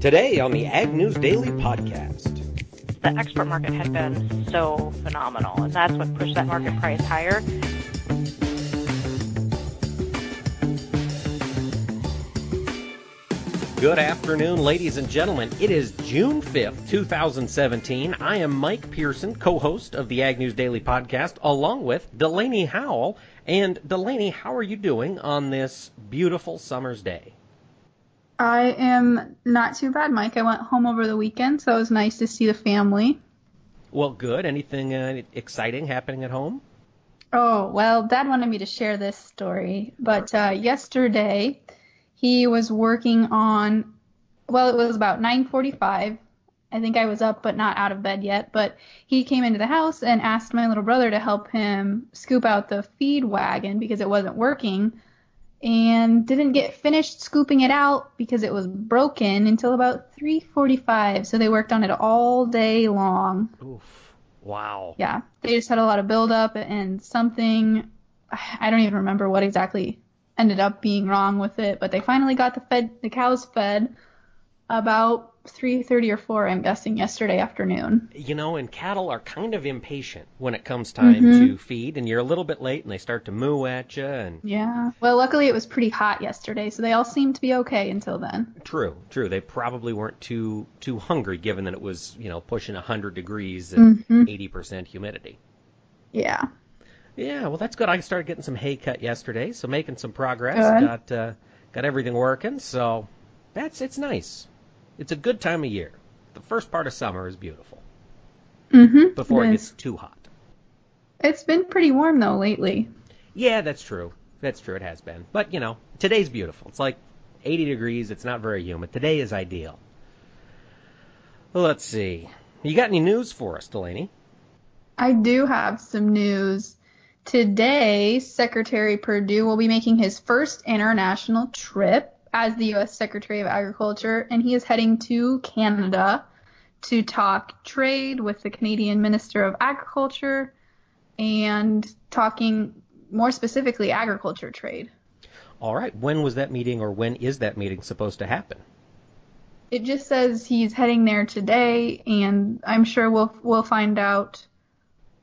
Today on the Ag News Daily podcast. The export market had been so phenomenal, and that's what pushed that market price higher. Good afternoon, ladies and gentlemen. It is June 5th, 2017. I am Mike Pearson, co host of the Ag News Daily podcast, along with Delaney Howell. And Delaney, how are you doing on this beautiful summer's day? I am not too bad, Mike. I went home over the weekend, so it was nice to see the family. Well, good. Anything uh, exciting happening at home? Oh, well, Dad wanted me to share this story, but uh, yesterday he was working on. Well, it was about 9:45. I think I was up but not out of bed yet. But he came into the house and asked my little brother to help him scoop out the feed wagon because it wasn't working and didn't get finished scooping it out because it was broken until about 3:45. So they worked on it all day long. Oof. Wow. Yeah, they just had a lot of buildup and something I don't even remember what exactly ended up being wrong with it, but they finally got the fed the cows fed about 3:30 or 4 I'm guessing yesterday afternoon. You know, and cattle are kind of impatient when it comes time Mhm. to feed and you're a little bit late and they start to moo at you and Yeah. Well, luckily it was pretty hot yesterday, so they all seemed to be okay until then. True, true. They probably weren't too too hungry, given that it was you know pushing hundred degrees and Mhm. 80 percent humidity. Yeah. Yeah, well that's good. I started getting some hay cut yesterday, so making some progress. Good. Got uh, got everything working, so that's it's nice. It's a good time of year. The first part of summer is beautiful Mhm. before it it gets too hot. It's been pretty warm though lately. Yeah, that's true. That's true. It has been, but you know today's beautiful. It's like 80 degrees. It's not very humid. Today is ideal. Let's see. You got any news for us, Delaney? I do have some news. Today, Secretary Perdue will be making his first international trip as the U.S. Secretary of Agriculture, and he is heading to Canada to talk trade with the Canadian Minister of Agriculture and talking more specifically agriculture trade. All right. When was that meeting, or when is that meeting supposed to happen? It just says he's heading there today, and I'm sure we'll we'll find out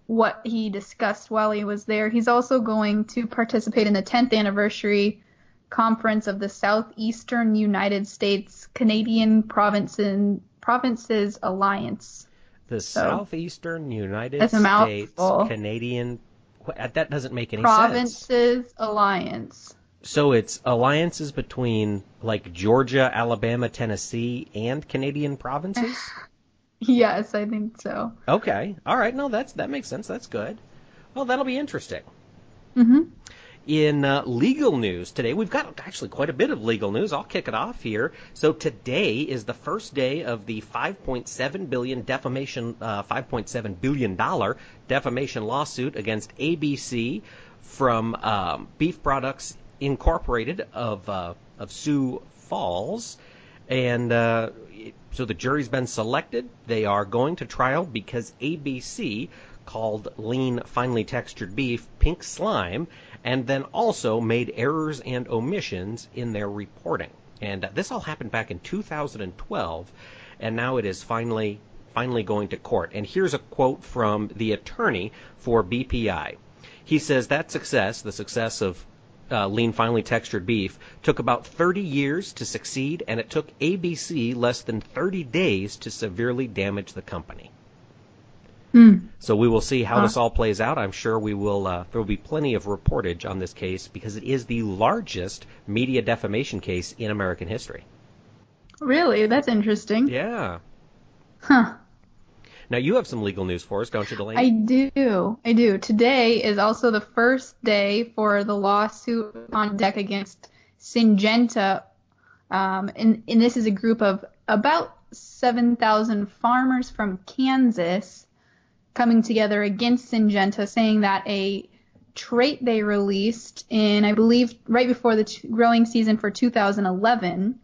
what he discussed while he was there. He's also going to participate in the 10th anniversary conference of the Southeastern United States Canadian Provinces Provinces Alliance. The Southeastern United States. Canadian. That doesn't make any sense. Provinces Alliance. So it's alliances between like Georgia, Alabama, Tennessee, and Canadian provinces. Yes, I think so. okay. All right. No, that's that makes sense. That's good. Well, that'll be interesting. Mhm. In uh, legal news today, we've got actually quite a bit of legal news. I'll kick it off here. So today is the first day of the 5.7 billion defamation, uh, 5.7 billion dollar defamation lawsuit against ABC from um, Beef Products Incorporated of uh, of Sioux Falls, and uh, so the jury's been selected. They are going to trial because ABC called lean, finely textured beef pink slime, and then also made errors and omissions in their reporting. And uh, this all happened back in 2012, and now it is finally finally going to court. And here's a quote from the attorney for BPI. He says that success, the success of uh, lean, finely textured beef, took about 30 years to succeed, and it took ABC less than 30 days to severely damage the company. Hmm. So we will see how Huh. this all plays out. I'm sure we will. Uh, there will be plenty of reportage on this case because it is the largest media defamation case in American history. Really? That's interesting. Yeah. Huh. Now you have some legal news for us, don't you, Delaney? I do. I do. Today is also the first day for the lawsuit on deck against Syngenta. Um, and, and this is a group of about 7,000 farmers from Kansas coming together against Syngenta, saying that a trait they released in, I believe, right before the t- growing season for 2011.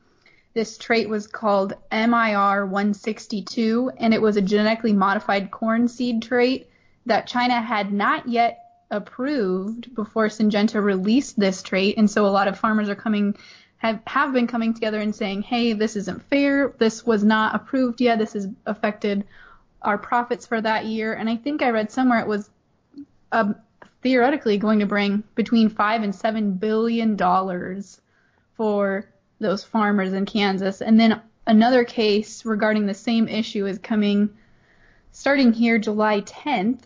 This trait was called MIR 162, and it was a genetically modified corn seed trait that China had not yet approved before Syngenta released this trait. And so a lot of farmers are coming have, have been coming together and saying, hey, this isn't fair. This was not approved yet. This has affected our profits for that year. And I think I read somewhere it was um, theoretically going to bring between five and seven billion dollars for those farmers in Kansas. And then another case regarding the same issue is coming starting here July 10th,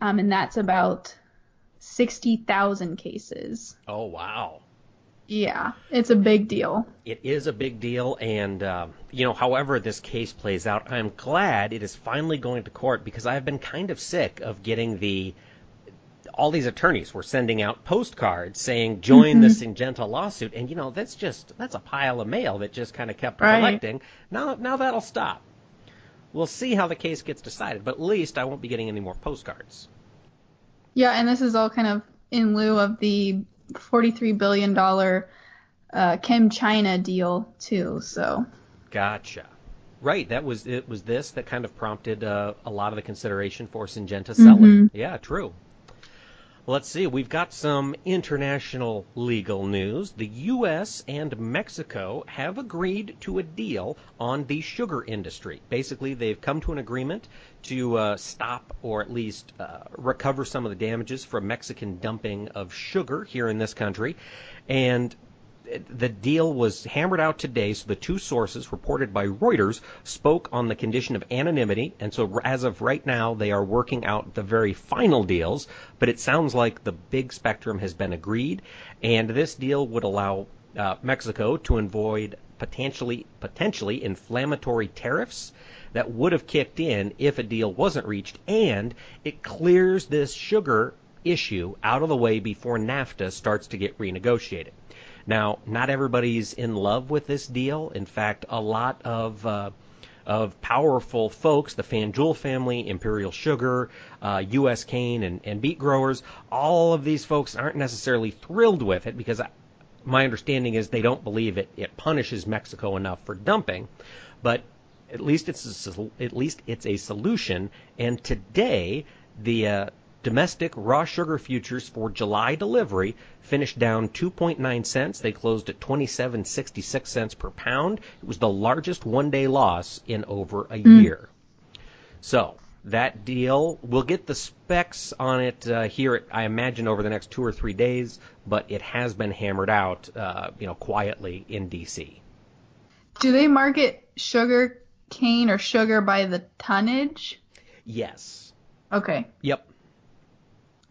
um, and that's about 60,000 cases. Oh, wow. Yeah, it's a big deal. It is a big deal, and uh, you know, however this case plays out, I'm glad it is finally going to court because I've been kind of sick of getting the all these attorneys were sending out postcards saying join mm-hmm. the Syngenta lawsuit, and you know that's just that's a pile of mail that just kind of kept right. collecting. Now now that'll stop. We'll see how the case gets decided, but at least I won't be getting any more postcards. Yeah, and this is all kind of in lieu of the 43 billion dollar uh, China deal too. So. Gotcha. Right, that was it. Was this that kind of prompted uh, a lot of the consideration for Syngenta selling? Mm-hmm. Yeah, true. Let's see, we've got some international legal news. The U.S. and Mexico have agreed to a deal on the sugar industry. Basically, they've come to an agreement to uh, stop or at least uh, recover some of the damages from Mexican dumping of sugar here in this country. And the deal was hammered out today, so the two sources reported by Reuters spoke on the condition of anonymity, and so as of right now, they are working out the very final deals. But it sounds like the big spectrum has been agreed, and this deal would allow uh, Mexico to avoid potentially potentially inflammatory tariffs that would have kicked in if a deal wasn't reached, and it clears this sugar issue out of the way before NAFTA starts to get renegotiated. Now, not everybody's in love with this deal. In fact, a lot of uh, of powerful folks, the Fanjul family, Imperial Sugar, uh, U.S. cane, and, and beet growers, all of these folks aren't necessarily thrilled with it because I, my understanding is they don't believe it, it punishes Mexico enough for dumping. But at least it's a, at least it's a solution. And today, the uh, Domestic raw sugar futures for July delivery finished down 2.9 cents. They closed at 27.66 cents per pound. It was the largest one-day loss in over a mm. year. So that deal, we'll get the specs on it uh, here, I imagine, over the next two or three days. But it has been hammered out, uh, you know, quietly in D.C. Do they market sugar cane or sugar by the tonnage? Yes. Okay. Yep.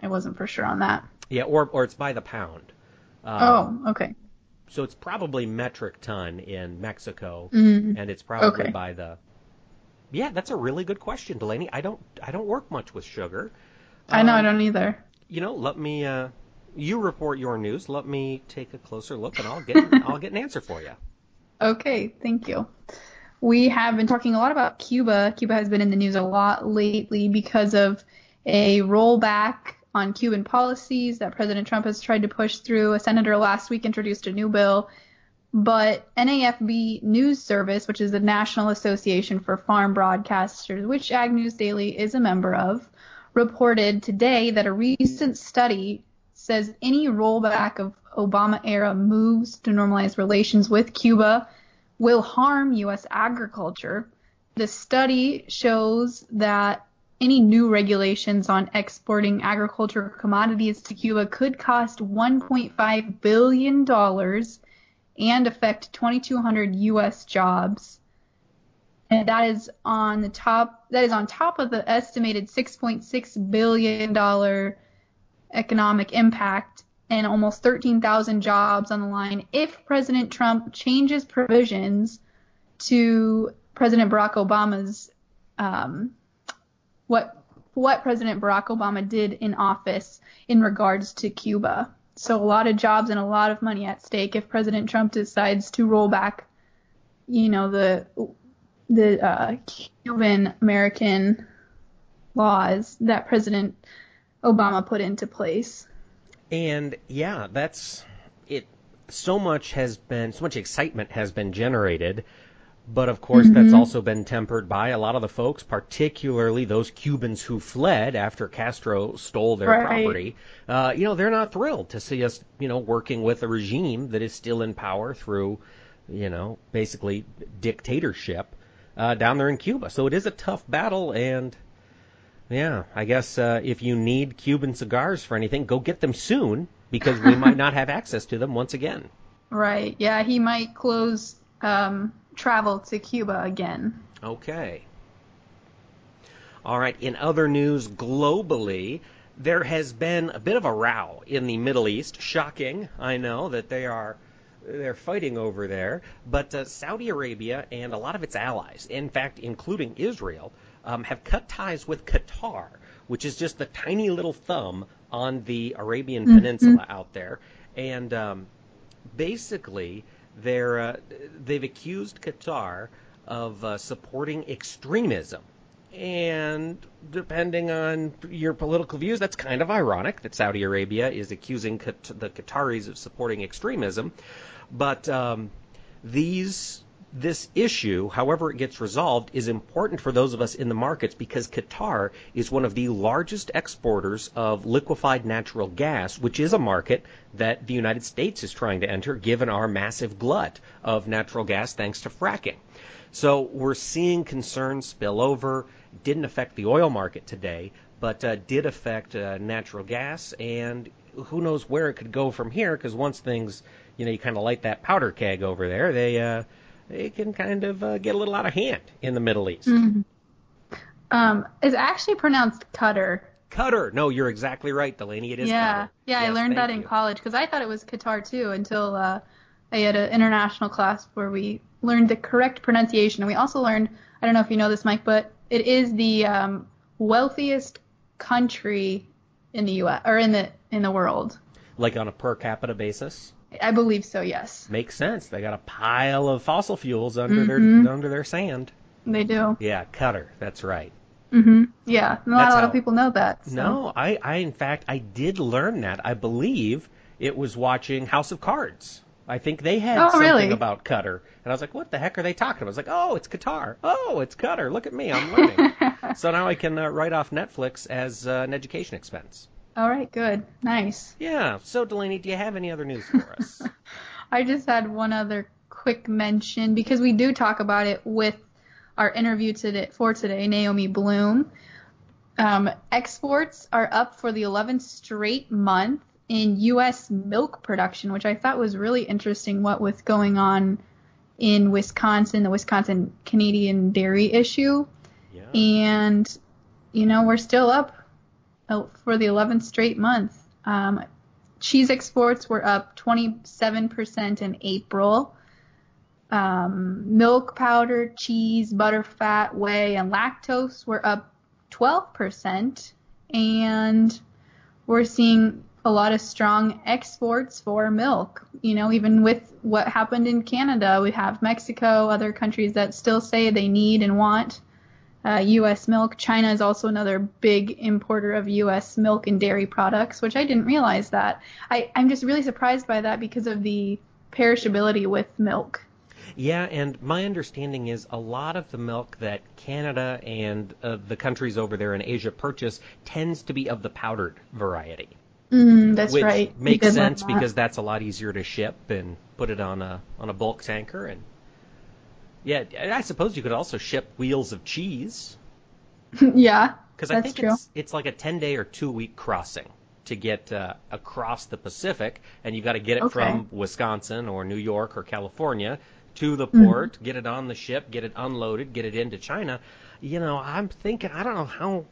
I wasn't for sure on that. Yeah, or or it's by the pound. Um, oh, okay. So it's probably metric ton in Mexico, mm-hmm. and it's probably okay. by the. Yeah, that's a really good question, Delaney. I don't I don't work much with sugar. I know um, I don't either. You know, let me. Uh, you report your news. Let me take a closer look, and I'll get I'll get an answer for you. Okay, thank you. We have been talking a lot about Cuba. Cuba has been in the news a lot lately because of a rollback on Cuban policies that President Trump has tried to push through. A senator last week introduced a new bill, but NAFB News Service, which is the National Association for Farm Broadcasters, which Ag News Daily is a member of, reported today that a recent study says any rollback of Obama era moves to normalize relations with Cuba will harm U.S. agriculture. The study shows that any new regulations on exporting agricultural commodities to Cuba could cost $1.5 billion and affect 2,200 U.S. jobs. And that is on the top. That is on top of the estimated 6.6 billion dollar economic impact and almost 13,000 jobs on the line if President Trump changes provisions to President Barack Obama's um, what what President Barack Obama did in office in regards to Cuba. So a lot of jobs and a lot of money at stake if President Trump decides to roll back, you know, the the uh, Cuban American laws that President Obama put into place. And yeah, that's it. So much has been, so much excitement has been generated But of course, mm-hmm. that's also been tempered by a lot of the folks, particularly those Cubans who fled after Castro stole their right. property. Uh, you know, they're not thrilled to see us, you know, working with a regime that is still in power through, you know, basically dictatorship uh, down there in Cuba. So it is a tough battle, and yeah, I guess uh, if you need Cuban cigars for anything, go get them soon because we might not have access to them once again. Right. Yeah, he might close um, travel to Cuba again. Okay. All right. In other news globally, there has been a bit of a row in the Middle East. Shocking, I know that they are they're fighting over there, but uh, Saudi Arabia and a lot of its allies, in fact, including Israel, um, have cut ties with Qatar, which is just the tiny little thumb on the Arabian mm-hmm. Peninsula out there, and um, basically they're uh, they've accused Qatar of uh, supporting extremism. And depending on your political views, that's kind of ironic that Saudi Arabia is accusing the Qataris of supporting extremism. But um, these this issue, however it gets resolved, is important for those of us in the markets because Qatar is one of the largest exporters of liquefied natural gas, which is a market that the United States is trying to enter given our massive glut of natural gas thanks to fracking. So we're seeing concerns spill over. Didn't affect the oil market today, but uh, did affect uh, natural gas, and who knows where it could go from here because once things, you know, you kind of light that powder keg over there, they. Uh, it can kind of uh, get a little out of hand in the Middle East. Mm-hmm. Um, it's actually pronounced Qatar. Qatar. No, you're exactly right, Delaney. It is. Yeah, Qatar. yeah. Yes, I learned that you. in college because I thought it was Qatar too until uh, I had an international class where we learned the correct pronunciation. And we also learned, I don't know if you know this, Mike, but it is the um, wealthiest country in the U.S. or in the in the world. Like on a per capita basis. I believe so. Yes. Makes sense. They got a pile of fossil fuels under mm-hmm. their under their sand. They do. Yeah, Qatar. That's right. Mhm. Yeah. Not That's a lot how, of people know that. So. No, I, I in fact I did learn that. I believe it was watching House of Cards. I think they had oh, something really? about Qatar, and I was like, "What the heck are they talking about?" I was like, "Oh, it's Qatar. Oh, it's Qatar. Look at me, I'm learning." so now I can uh, write off Netflix as uh, an education expense. All right, good. Nice. Yeah. So, Delaney, do you have any other news for us? I just had one other quick mention because we do talk about it with our interview today for today, Naomi Blohm. Um, exports are up for the 11th straight month in U.S. milk production, which I thought was really interesting. What was going on in Wisconsin, the Wisconsin Canadian dairy issue, yeah. and you know we're still up for the 11th straight month. Um, cheese exports were up 27% in April. Um, milk powder, cheese, butter, fat, whey, and lactose were up 12%. And we're seeing a lot of strong exports for milk. You know, even with what happened in Canada, we have Mexico, other countries that still say they need and want uh, U.S. milk. China is also another big importer of U.S. milk and dairy products, which I didn't realize that. I, I'm just really surprised by that because of the perishability with milk. Yeah, and my understanding is a lot of the milk that Canada and uh, the countries over there in Asia purchase tends to be of the powdered variety. Mm, that's which right. Makes sense that. because that's a lot easier to ship and put it on a on a bulk tanker and yeah, I suppose you could also ship wheels of cheese. yeah, because I think true. it's it's like a ten day or two week crossing to get uh, across the Pacific, and you've got to get it okay. from Wisconsin or New York or California to the Mm-hmm. port, mm-hmm. get it on the ship, get it unloaded, get it into China. You know, I'm thinking, I don't know how.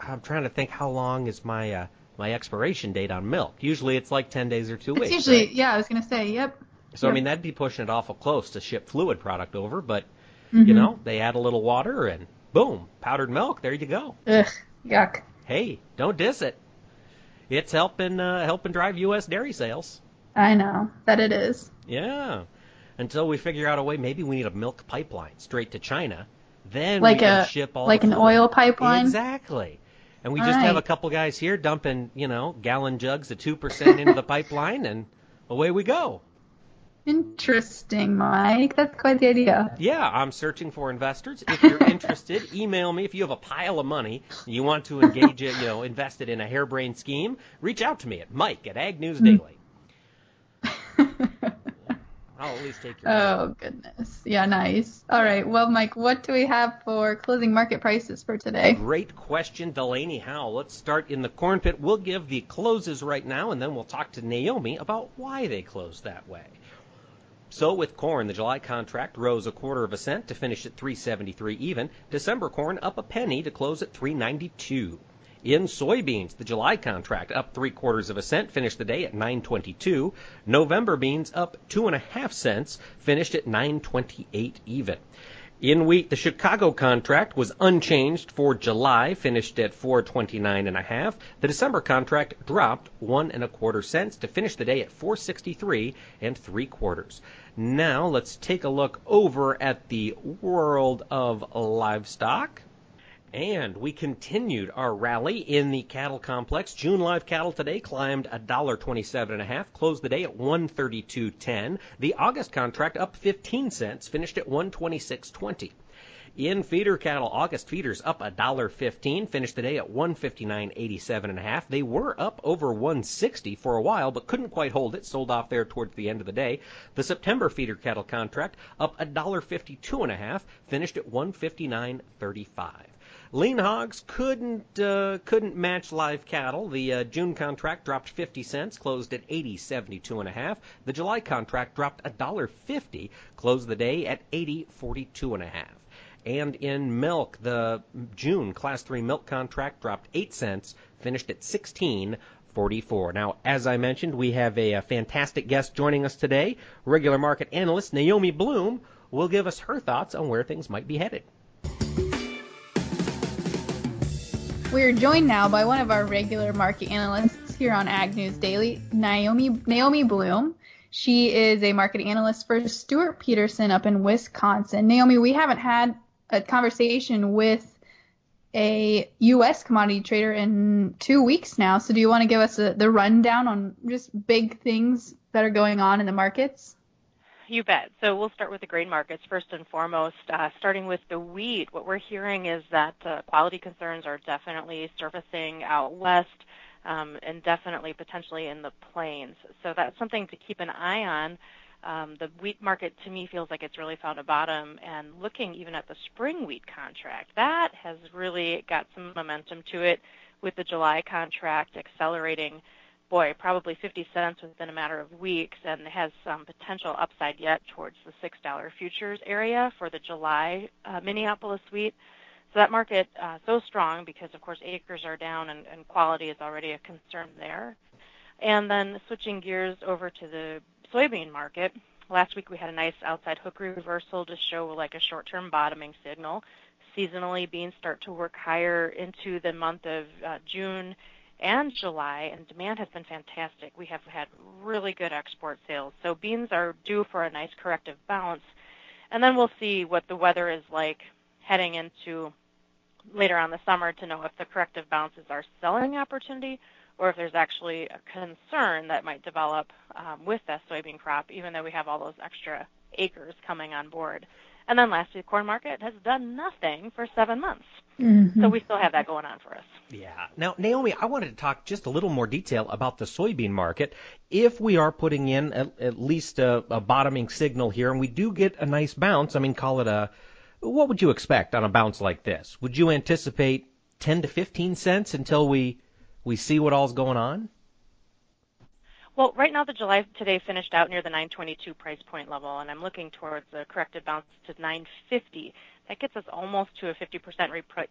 I'm trying to think how long is my uh, my expiration date on milk. Usually it's like ten days or two it's weeks. usually right? yeah. I was gonna say yep. So Yep. I mean that'd be pushing it awful close to ship fluid product over, but Mhm. you know they add a little water and boom, powdered milk. There you go. Ugh, yuck. Hey, don't diss it. It's helping uh, helping drive U.S. dairy sales. I know that it is. Yeah. Until we figure out a way, maybe we need a milk pipeline straight to China. Then Like we can a- ship all like an oil pipeline? Exactly. And we All just have a couple guys here dumping, you know, gallon jugs of two percent into the pipeline, and away we go. Interesting, Mike. That's quite the idea. Yeah, I'm searching for investors. If you're interested, email me. If you have a pile of money, you want to engage it, you know, invest it in a harebrained scheme, reach out to me at Mike at Ag News hmm. Daily. I'll at least take your. Oh goodness, yeah, nice. All right, well, Mike, what do we have for closing market prices for today? Great question, Delaney Howell. Let's start in the corn pit. We'll give the closes right now, and then we'll talk to Naomi about why they closed that way. So with corn, the July contract rose a quarter of a cent to finish at 373 even. December corn up a penny to close at 392. In soybeans, the July contract up three quarters of a cent, finished the day at 9.22. November beans up two and a half cents, finished at 9.28 even. In wheat, the Chicago contract was unchanged for July, finished at 429 and a half. The December contract dropped one and a quarter cents to finish the day at 463 and three quarters. Now let's take a look over at the world of livestock. And we continued our rally in the cattle complex. June live cattle today climbed a dollar twenty-seven and a half, closed the day at one thirty-two ten. The August contract up 15 cents, finished at 126.20. In feeder cattle, August feeders up a dollar fifteen, finished the day at 159.87 and a half. They were up over 160 for a while, but couldn't quite hold it. Sold off there towards the end of the day. The September feeder cattle contract up a dollar fifty-two and a half, finished at 159.35. Lean hogs couldn't uh, couldn't match live cattle. The uh, June contract dropped 50 cents, closed at 80.72 and a half. The July contract dropped a dollar 50, closed the day at 80.42 and a half. And in milk, the June Class 3 milk contract dropped 8 cents, finished at 16.44. Now, as I mentioned, we have a, a fantastic guest joining us today. Regular market analyst Naomi Blohm will give us her thoughts on where things might be headed. We are joined now by one of our regular market analysts here on Ag News Daily, Naomi Naomi Blohm. She is a market analyst for Stewart Peterson up in Wisconsin. Naomi, we haven't had a conversation with a U.S. commodity trader in two weeks now. So, do you want to give us a, the rundown on just big things that are going on in the markets? You bet. So we'll start with the grain markets first and foremost. Uh, starting with the wheat, what we're hearing is that uh, quality concerns are definitely surfacing out west um, and definitely potentially in the plains. So that's something to keep an eye on. Um, the wheat market to me feels like it's really found a bottom, and looking even at the spring wheat contract, that has really got some momentum to it with the July contract accelerating boy, probably 50 cents within a matter of weeks and has some potential upside yet towards the $6 futures area for the July uh, Minneapolis wheat. So that market uh, so strong because, of course, acres are down and, and quality is already a concern there. And then switching gears over to the soybean market, last week we had a nice outside hook reversal to show like a short-term bottoming signal. Seasonally, beans start to work higher into the month of uh, June and July, and demand has been fantastic. We have had really good export sales. So beans are due for a nice corrective bounce. And then we'll see what the weather is like heading into later on the summer to know if the corrective bounce is our selling opportunity or if there's actually a concern that might develop um, with that soybean crop, even though we have all those extra acres coming on board. And then lastly, the corn market has done nothing for seven months. Mm-hmm. So we still have that going on for us. Yeah. Now, Naomi, I wanted to talk just a little more detail about the soybean market. If we are putting in at, at least a, a bottoming signal here, and we do get a nice bounce, I mean, call it a, what would you expect on a bounce like this? Would you anticipate 10 to 15 cents until we we see what all's going on? Well, right now the July today finished out near the 922 price point level, and I'm looking towards a corrected bounce to 950. That gets us almost to a 50% repri-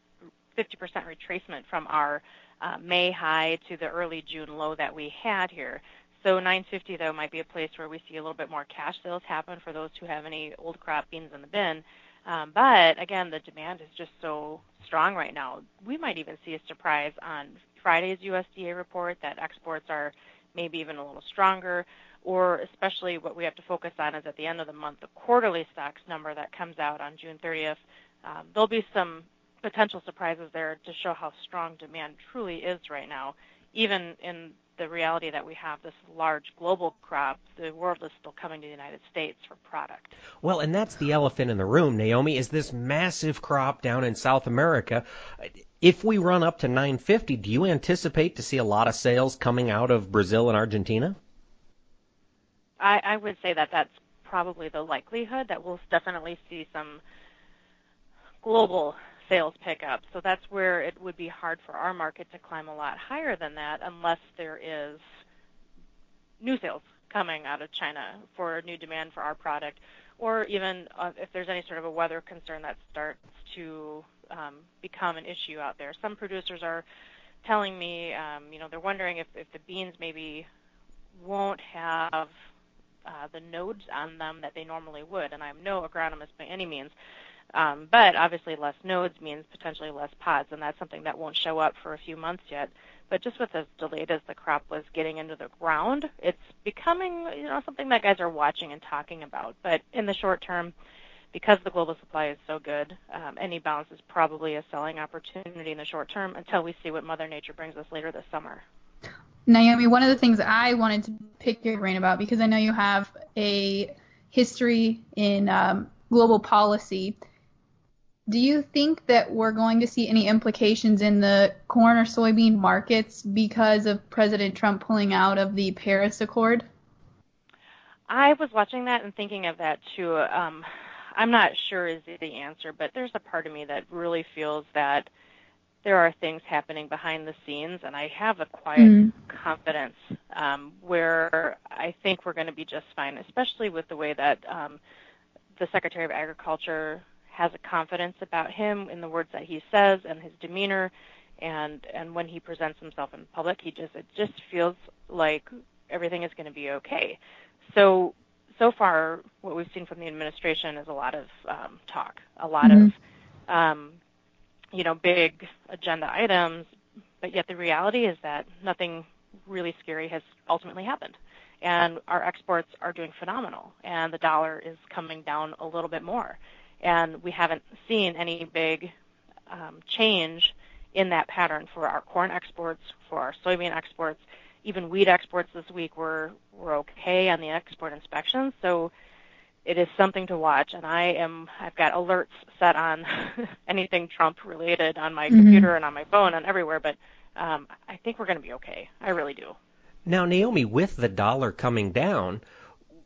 50% retracement from our uh, May high to the early June low that we had here. So 950 though might be a place where we see a little bit more cash sales happen for those who have any old crop beans in the bin. Um, but again, the demand is just so strong right now. We might even see a surprise on Friday's USDA report that exports are maybe even a little stronger, or especially what we have to focus on is at the end of the month, the quarterly stocks number that comes out on June 30th. Um, there'll be some potential surprises there to show how strong demand truly is right now, even in the reality that we have this large global crop, the world is still coming to the United States for product. Well, and that's the elephant in the room, Naomi, is this massive crop down in South America. If we run up to 950, do you anticipate to see a lot of sales coming out of Brazil and Argentina? I, I would say that that's probably the likelihood that we'll definitely see some global sales pickup. So that's where it would be hard for our market to climb a lot higher than that unless there is new sales coming out of China for new demand for our product, or even uh, if there's any sort of a weather concern that starts to um, become an issue out there. Some producers are telling me, um, you know, they're wondering if, if the beans maybe won't have uh, the nodes on them that they normally would. And I'm no agronomist by any means, um, but obviously less nodes means potentially less pods, and that's something that won't show up for a few months yet. But just with as delayed as the crop was getting into the ground, it's becoming you know something that guys are watching and talking about. But in the short term, because the global supply is so good, um, any bounce is probably a selling opportunity in the short term until we see what Mother Nature brings us later this summer. Naomi, one of the things I wanted to pick your brain about because I know you have a history in um, global policy. Do you think that we're going to see any implications in the corn or soybean markets because of President Trump pulling out of the Paris Accord? I was watching that and thinking of that too. Um, I'm not sure is the answer, but there's a part of me that really feels that there are things happening behind the scenes, and I have a quiet mm. confidence um, where I think we're going to be just fine, especially with the way that um, the Secretary of Agriculture has a confidence about him in the words that he says and his demeanor, and and when he presents himself in public, he just it just feels like everything is going to be okay. So so far, what we've seen from the administration is a lot of um, talk, a lot mm-hmm. of um, you know, big agenda items, but yet the reality is that nothing really scary has ultimately happened. And our exports are doing phenomenal, and the dollar is coming down a little bit more. And we haven't seen any big um, change in that pattern for our corn exports, for our soybean exports, even wheat exports this week were were okay on the export inspections. So it is something to watch and i am i've got alerts set on anything trump related on my mm-hmm. computer and on my phone and everywhere but um, i think we're going to be okay i really do now naomi with the dollar coming down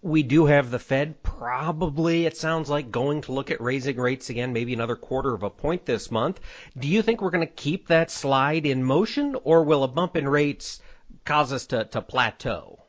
we do have the Fed probably, it sounds like, going to look at raising rates again, maybe another quarter of a point this month. Do you think we're going to keep that slide in motion, or will a bump in rates cause us to, to plateau?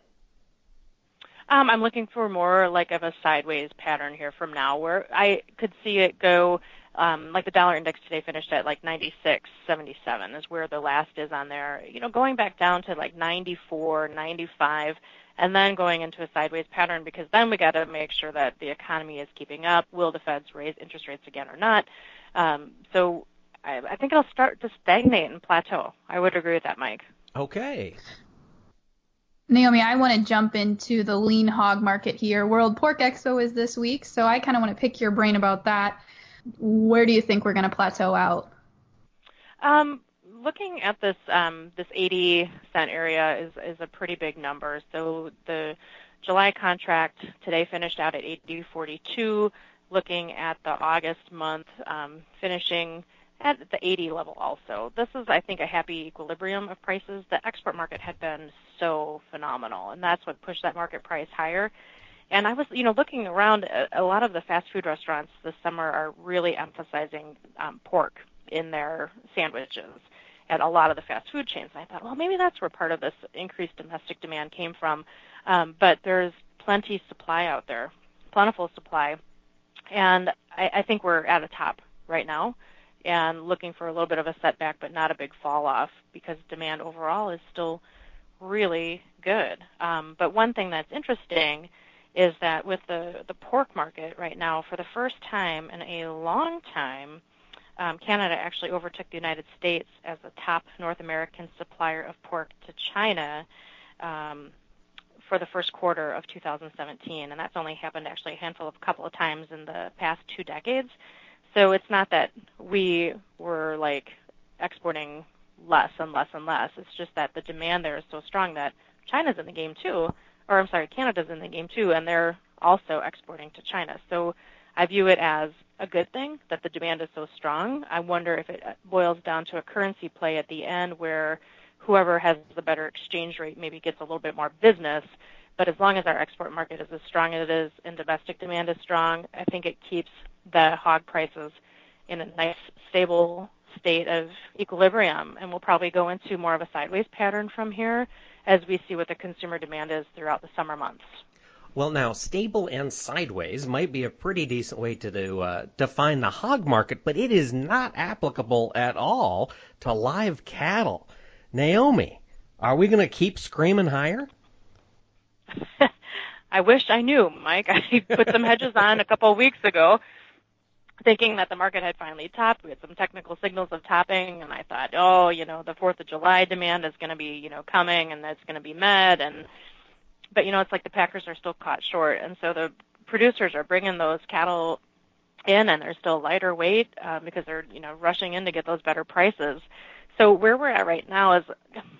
Um, I'm looking for more like of a sideways pattern here from now, where I could see it go. Um, like the dollar index today finished at like 96.77 is where the last is on there. You know, going back down to like 94, 95, and then going into a sideways pattern because then we got to make sure that the economy is keeping up. Will the Feds raise interest rates again or not? Um, so I, I think it'll start to stagnate and plateau. I would agree with that, Mike. Okay. Naomi, I want to jump into the lean hog market here. World Pork Expo is this week, so I kind of want to pick your brain about that. Where do you think we're going to plateau out? Um, looking at this um, this 80 cent area is is a pretty big number. So the July contract today finished out at 80.42. Looking at the August month, um, finishing at the 80 level also. This is, I think, a happy equilibrium of prices. The export market had been so phenomenal, and that's what pushed that market price higher. And I was, you know, looking around, a lot of the fast food restaurants this summer are really emphasizing um, pork in their sandwiches at a lot of the fast food chains. And I thought, well, maybe that's where part of this increased domestic demand came from. Um, but there's plenty supply out there, plentiful supply, and I, I think we're at a top right now and looking for a little bit of a setback, but not a big fall off because demand overall is still really good. Um, but one thing that's interesting is that with the, the pork market right now, for the first time in a long time, um, Canada actually overtook the United States as the top North American supplier of pork to China um, for the first quarter of 2017, and that's only happened actually a handful of couple of times in the past two decades. So it's not that we were like exporting less and less and less. It's just that the demand there is so strong that China's in the game too, or I'm sorry, Canada's in the game too, and they're also exporting to China. So I view it as a good thing that the demand is so strong. I wonder if it boils down to a currency play at the end where whoever has the better exchange rate maybe gets a little bit more business. But as long as our export market is as strong as it is and domestic demand is strong, I think it keeps the hog prices in a nice, stable state of equilibrium. And we'll probably go into more of a sideways pattern from here as we see what the consumer demand is throughout the summer months. Well, now, stable and sideways might be a pretty decent way to do, uh, define the hog market, but it is not applicable at all to live cattle. Naomi, are we going to keep screaming higher? I wish I knew, Mike. I put some hedges on a couple of weeks ago, thinking that the market had finally topped. We had some technical signals of topping, and I thought, oh, you know, the Fourth of July demand is going to be, you know, coming, and that's going to be met, and but you know, it's like the packers are still caught short, and so the producers are bringing those cattle in, and they're still lighter weight um, because they're you know rushing in to get those better prices. So where we're at right now is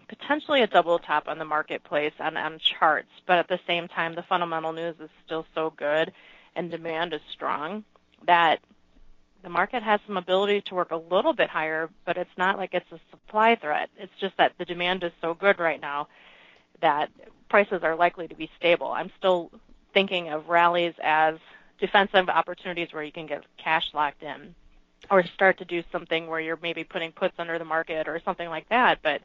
potentially a double top on the marketplace on, on charts, but at the same time, the fundamental news is still so good and demand is strong that the market has some ability to work a little bit higher, but it's not like it's a supply threat. It's just that the demand is so good right now that prices are likely to be stable. I'm still thinking of rallies as defensive opportunities where you can get cash locked in or start to do something where you're maybe putting puts under the market or something like that. But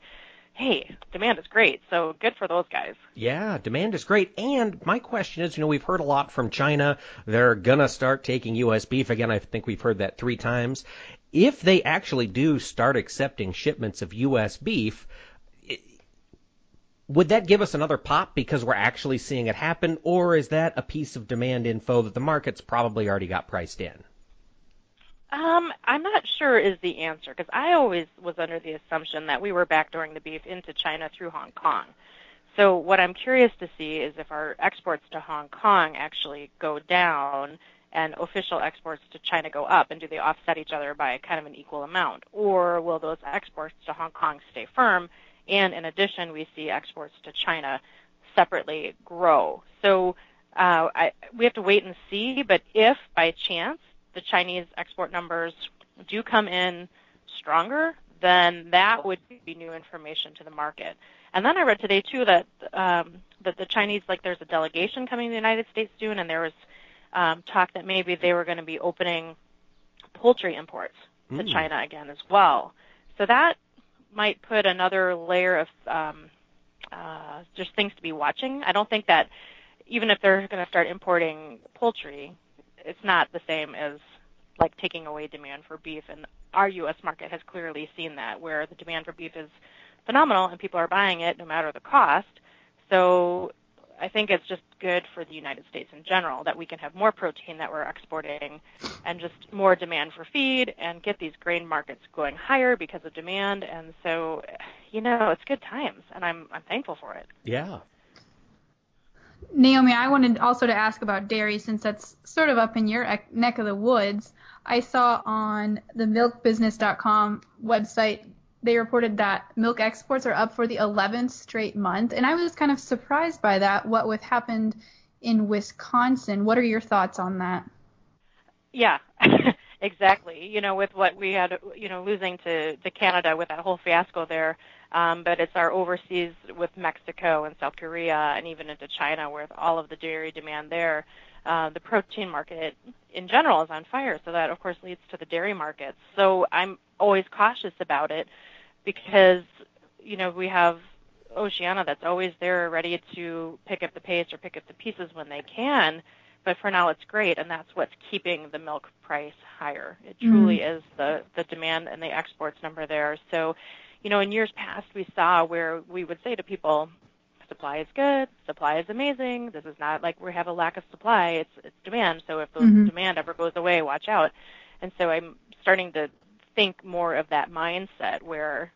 hey, demand is great. So good for those guys. Yeah, demand is great. And my question is, you know, we've heard a lot from China. They're going to start taking U.S. beef. Again, I think we've heard that three times. If they actually do start accepting shipments of U.S. beef, would that give us another pop because we're actually seeing it happen, or is that a piece of demand info that the market's probably already got priced in? Um, I'm not sure is the answer because I always was under the assumption that we were backdooring the beef into China through Hong Kong. So what I'm curious to see is if our exports to Hong Kong actually go down and official exports to China go up, and do they offset each other by kind of an equal amount, or will those exports to Hong Kong stay firm and in addition, we see exports to China separately grow. So uh, I, we have to wait and see. But if by chance the Chinese export numbers do come in stronger, then that would be new information to the market. And then I read today too that um, that the Chinese, like, there's a delegation coming to the United States soon, and there was um, talk that maybe they were going to be opening poultry imports to mm. China again as well. So that might put another layer of um, uh, just things to be watching. I don't think that even if they're going to start importing poultry, it's not the same as like taking away demand for beef. And our U.S. market has clearly seen that, where the demand for beef is phenomenal and people are buying it no matter the cost. So I think it's just good for the United States in general that we can have more protein that we're exporting and just more demand for feed and get these grain markets going higher because of demand. And so, you know, it's good times and I'm I'm thankful for it. Yeah. Naomi, I wanted also to ask about dairy since that's sort of up in your neck of the woods. I saw on the milkbusiness.com website they reported that milk exports are up for the 11th straight month, and I was kind of surprised by that. What with happened in Wisconsin? What are your thoughts on that? Yeah, exactly. You know, with what we had, you know, losing to to Canada with that whole fiasco there, um, but it's our overseas with Mexico and South Korea and even into China with all of the dairy demand there. Uh, the protein market in general is on fire, so that of course leads to the dairy markets. So I'm always cautious about it because you know we have Oceania that's always there ready to pick up the pace or pick up the pieces when they can. But for now, it's great, and that's what's keeping the milk price higher. It truly mm. is the the demand and the exports number there. So, you know, in years past, we saw where we would say to people, supply is good, supply is amazing. This is not like we have a lack of supply; it's it's demand. So if the mm-hmm. demand ever goes away, watch out. And so I'm starting to think more of that mindset where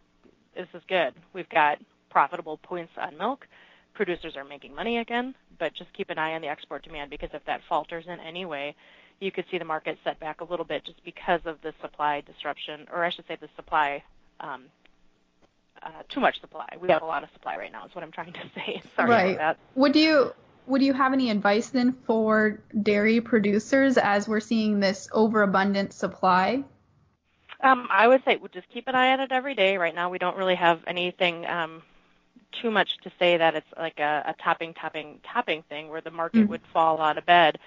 this is good. We've got profitable points on milk. Producers are making money again, but just keep an eye on the export demand because if that falters in any way, you could see the market set back a little bit just because of the supply disruption, or I should say the supply um, uh, too much supply. We have a lot of supply right now. Is what I'm trying to say. Sorry right. about that. Would you would you have any advice then for dairy producers as we're seeing this overabundant supply? Um, I would say we'll just keep an eye on it every day. Right now, we don't really have anything um, too much to say that it's like a, a topping, topping, topping thing where the market mm-hmm. would fall out of bed.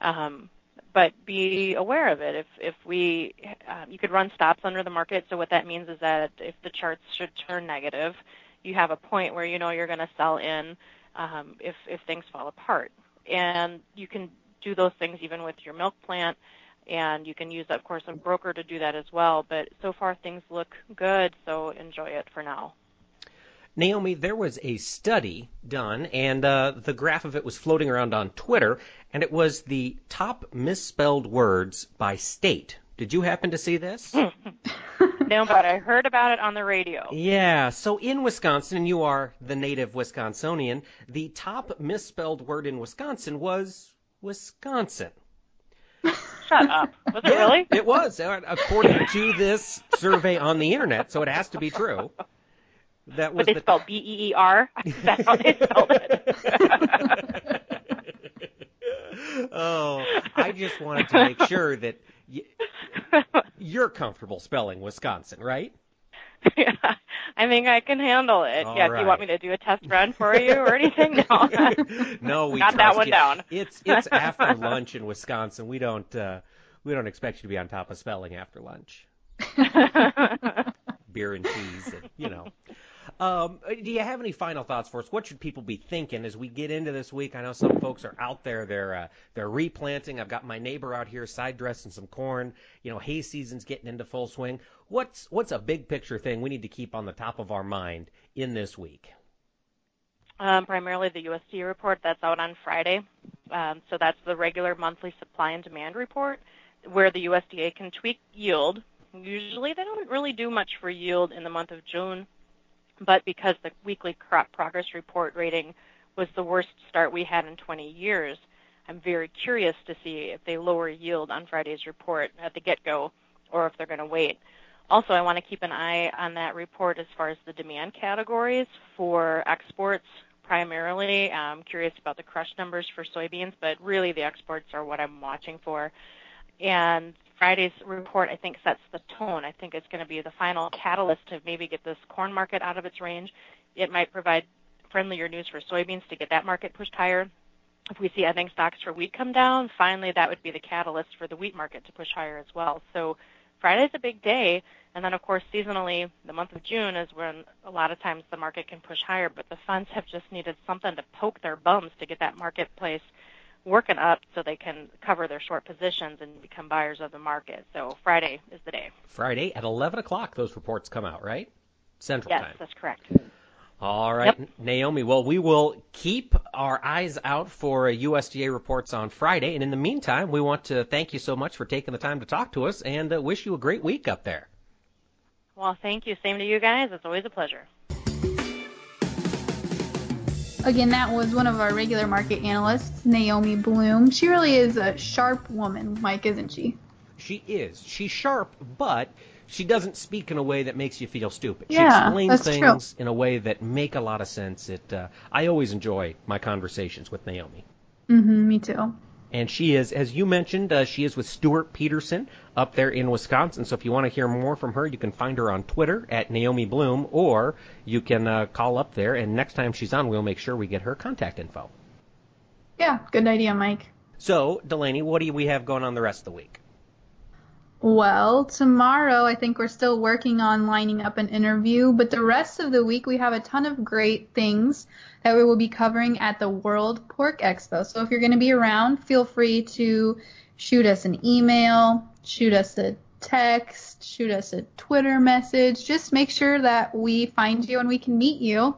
Um, but be aware of it. If if we, um, you could run stops under the market. So what that means is that if the charts should turn negative, you have a point where you know you're going to sell in um, if if things fall apart. And you can do those things even with your milk plant, and you can use, of course, a broker to do that as well. But so far things look good, so enjoy it for now. Naomi, there was a study done, and uh, the graph of it was floating around on Twitter, and it was the top misspelled words by state. Did you happen to see this? no, but I heard about it on the radio. Yeah, so in Wisconsin, and you are the native Wisconsinian, the top misspelled word in Wisconsin was Wisconsin. Shut up. Was it really? It was, uh, according to this survey on the internet, so it has to be true. That was but they the... spelled B E E R. That's how they spelled it. oh, I just wanted to make sure that you're comfortable spelling Wisconsin, right? Yeah, I think I can handle it. All yeah, right. do you want me to do a test run for you or anything? No, no, we got that one you. down. It's it's after lunch in Wisconsin. We don't uh, we don't expect you to be on top of spelling after lunch. Beer and cheese, and, you know. Um, do you have any final thoughts for us? What should people be thinking as we get into this week? I know some folks are out there; they're uh, they're replanting. I've got my neighbor out here side dressing some corn. You know, hay season's getting into full swing. What's what's a big picture thing we need to keep on the top of our mind in this week? Um, primarily the USDA report that's out on Friday. Um, so that's the regular monthly supply and demand report, where the USDA can tweak yield. Usually they don't really do much for yield in the month of June but because the weekly crop progress report rating was the worst start we had in 20 years, I'm very curious to see if they lower yield on Friday's report at the get-go or if they're going to wait. Also, I want to keep an eye on that report as far as the demand categories for exports primarily. I'm curious about the crush numbers for soybeans, but really the exports are what I'm watching for. And Friday's report, I think, sets the tone. I think it's going to be the final catalyst to maybe get this corn market out of its range. It might provide friendlier news for soybeans to get that market pushed higher. If we see ending stocks for wheat come down, finally that would be the catalyst for the wheat market to push higher as well. So Friday's a big day, and then of course seasonally, the month of June is when a lot of times the market can push higher. But the funds have just needed something to poke their bums to get that marketplace working up so they can cover their short positions and become buyers of the market. So Friday is the day. Friday at 11 o'clock, those reports come out, right? Central yes, time. Yes, that's correct. All right, yep. Naomi. Well, we will keep our eyes out for USDA reports on Friday. And in the meantime, we want to thank you so much for taking the time to talk to us and uh, wish you a great week up there. Well, thank you. Same to you guys. It's always a pleasure. Again, that was one of our regular market analysts, Naomi Blohm. She really is a sharp woman, Mike, isn't she? She is. She's sharp, but she doesn't speak in a way that makes you feel stupid. Yeah, she explains things true. in a way that make a lot of sense. It. Uh, I always enjoy my conversations with Naomi. Mm-hmm, me too. And she is, as you mentioned, uh, she is with Stewart-Peterson up there in Wisconsin. So if you want to hear more from her, you can find her on Twitter at Naomi Blohm, or you can uh, call up there. And next time she's on, we'll make sure we get her contact info. Yeah, good idea, Mike. So, Delaney, what do we have going on the rest of the week? Well, tomorrow I think we're still working on lining up an interview, but the rest of the week we have a ton of great things that we will be covering at the World Pork Expo. So if you're going to be around, feel free to shoot us an email, shoot us a text, shoot us a Twitter message. Just make sure that we find you and we can meet you.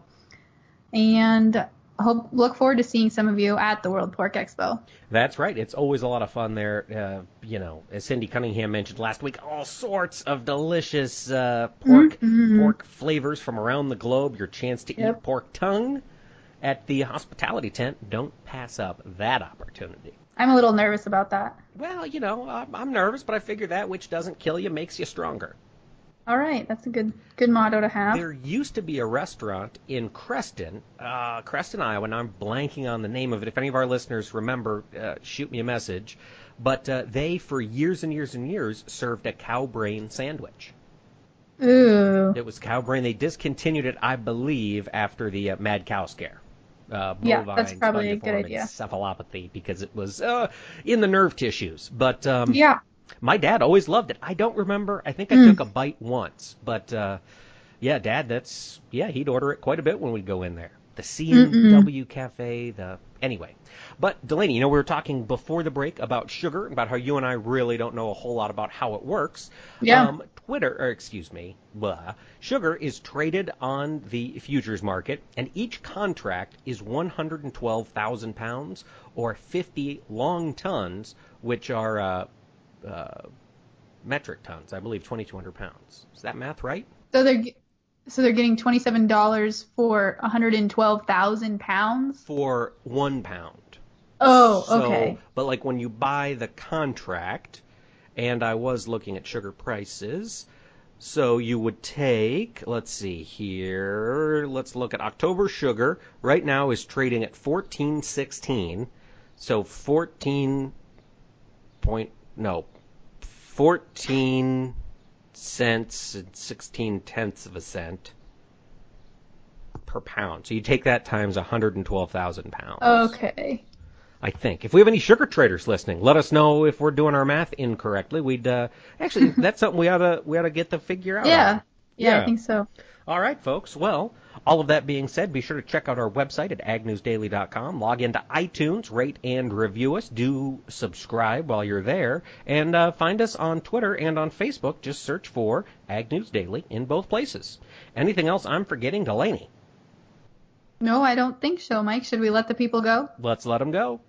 And hope look forward to seeing some of you at the World Pork Expo. That's right. It's always a lot of fun there. Uh, you know, as Cindy Cunningham mentioned last week, all sorts of delicious uh, pork mm-hmm. pork flavors from around the globe. Your chance to yep. eat pork tongue at the hospitality tent. Don't pass up that opportunity. I'm a little nervous about that. Well, you know, I'm nervous, but I figure that which doesn't kill you makes you stronger. All right, that's a good good motto to have. There used to be a restaurant in Creston, uh, Creston, Iowa. and I'm blanking on the name of it. If any of our listeners remember, uh, shoot me a message. But uh, they, for years and years and years, served a cow brain sandwich. Ooh. It was cow brain. They discontinued it, I believe, after the uh, mad cow scare. Uh, Yeah, that's probably a good idea. Encephalopathy because it was uh, in the nerve tissues. But um, Yeah. My dad always loved it. I don't remember. I think I Mm. took a bite once, but uh, yeah, Dad, that's yeah, he'd order it quite a bit when we'd go in there. The C and W Cafe, the anyway. But Delaney, you know, we were talking before the break about sugar, about how you and I really don't know a whole lot about how it works. Yeah. Um, Twitter, or excuse me, blah, sugar is traded on the futures market, and each contract is 112,000 pounds or 50 long tons, which are uh, uh, metric tons, I believe, 2,200 pounds. Is that math right? So they're so they're getting twenty seven dollars for one hundred and twelve thousand pounds. For one pound. Oh, So- okay. But like when you buy the contract, and I was looking at sugar prices, so you would take, let's see here, let's look at October sugar. Right now is trading at 14.16. So 14 point no, 14 cents and 16 tenths of a cent per pound. So you take that times 112,000 pounds. Okay. I think. If we have any sugar traders listening, let us know if we're doing our math incorrectly. We'd uh, actually that's something we ought to we ought to get to figure out. Yeah. Yeah, Yeah. I think so. All right, folks. Well, all of that being said, be sure to check out our website at agnewsdaily.com. Log into iTunes, rate and review us. Do subscribe while you're there, and uh, find us on Twitter and on Facebook. Just search for Ag News Daily in both places. Anything else I'm forgetting, Delaney? No, I don't think so, Mike. Should we let the people go? Let's let them go.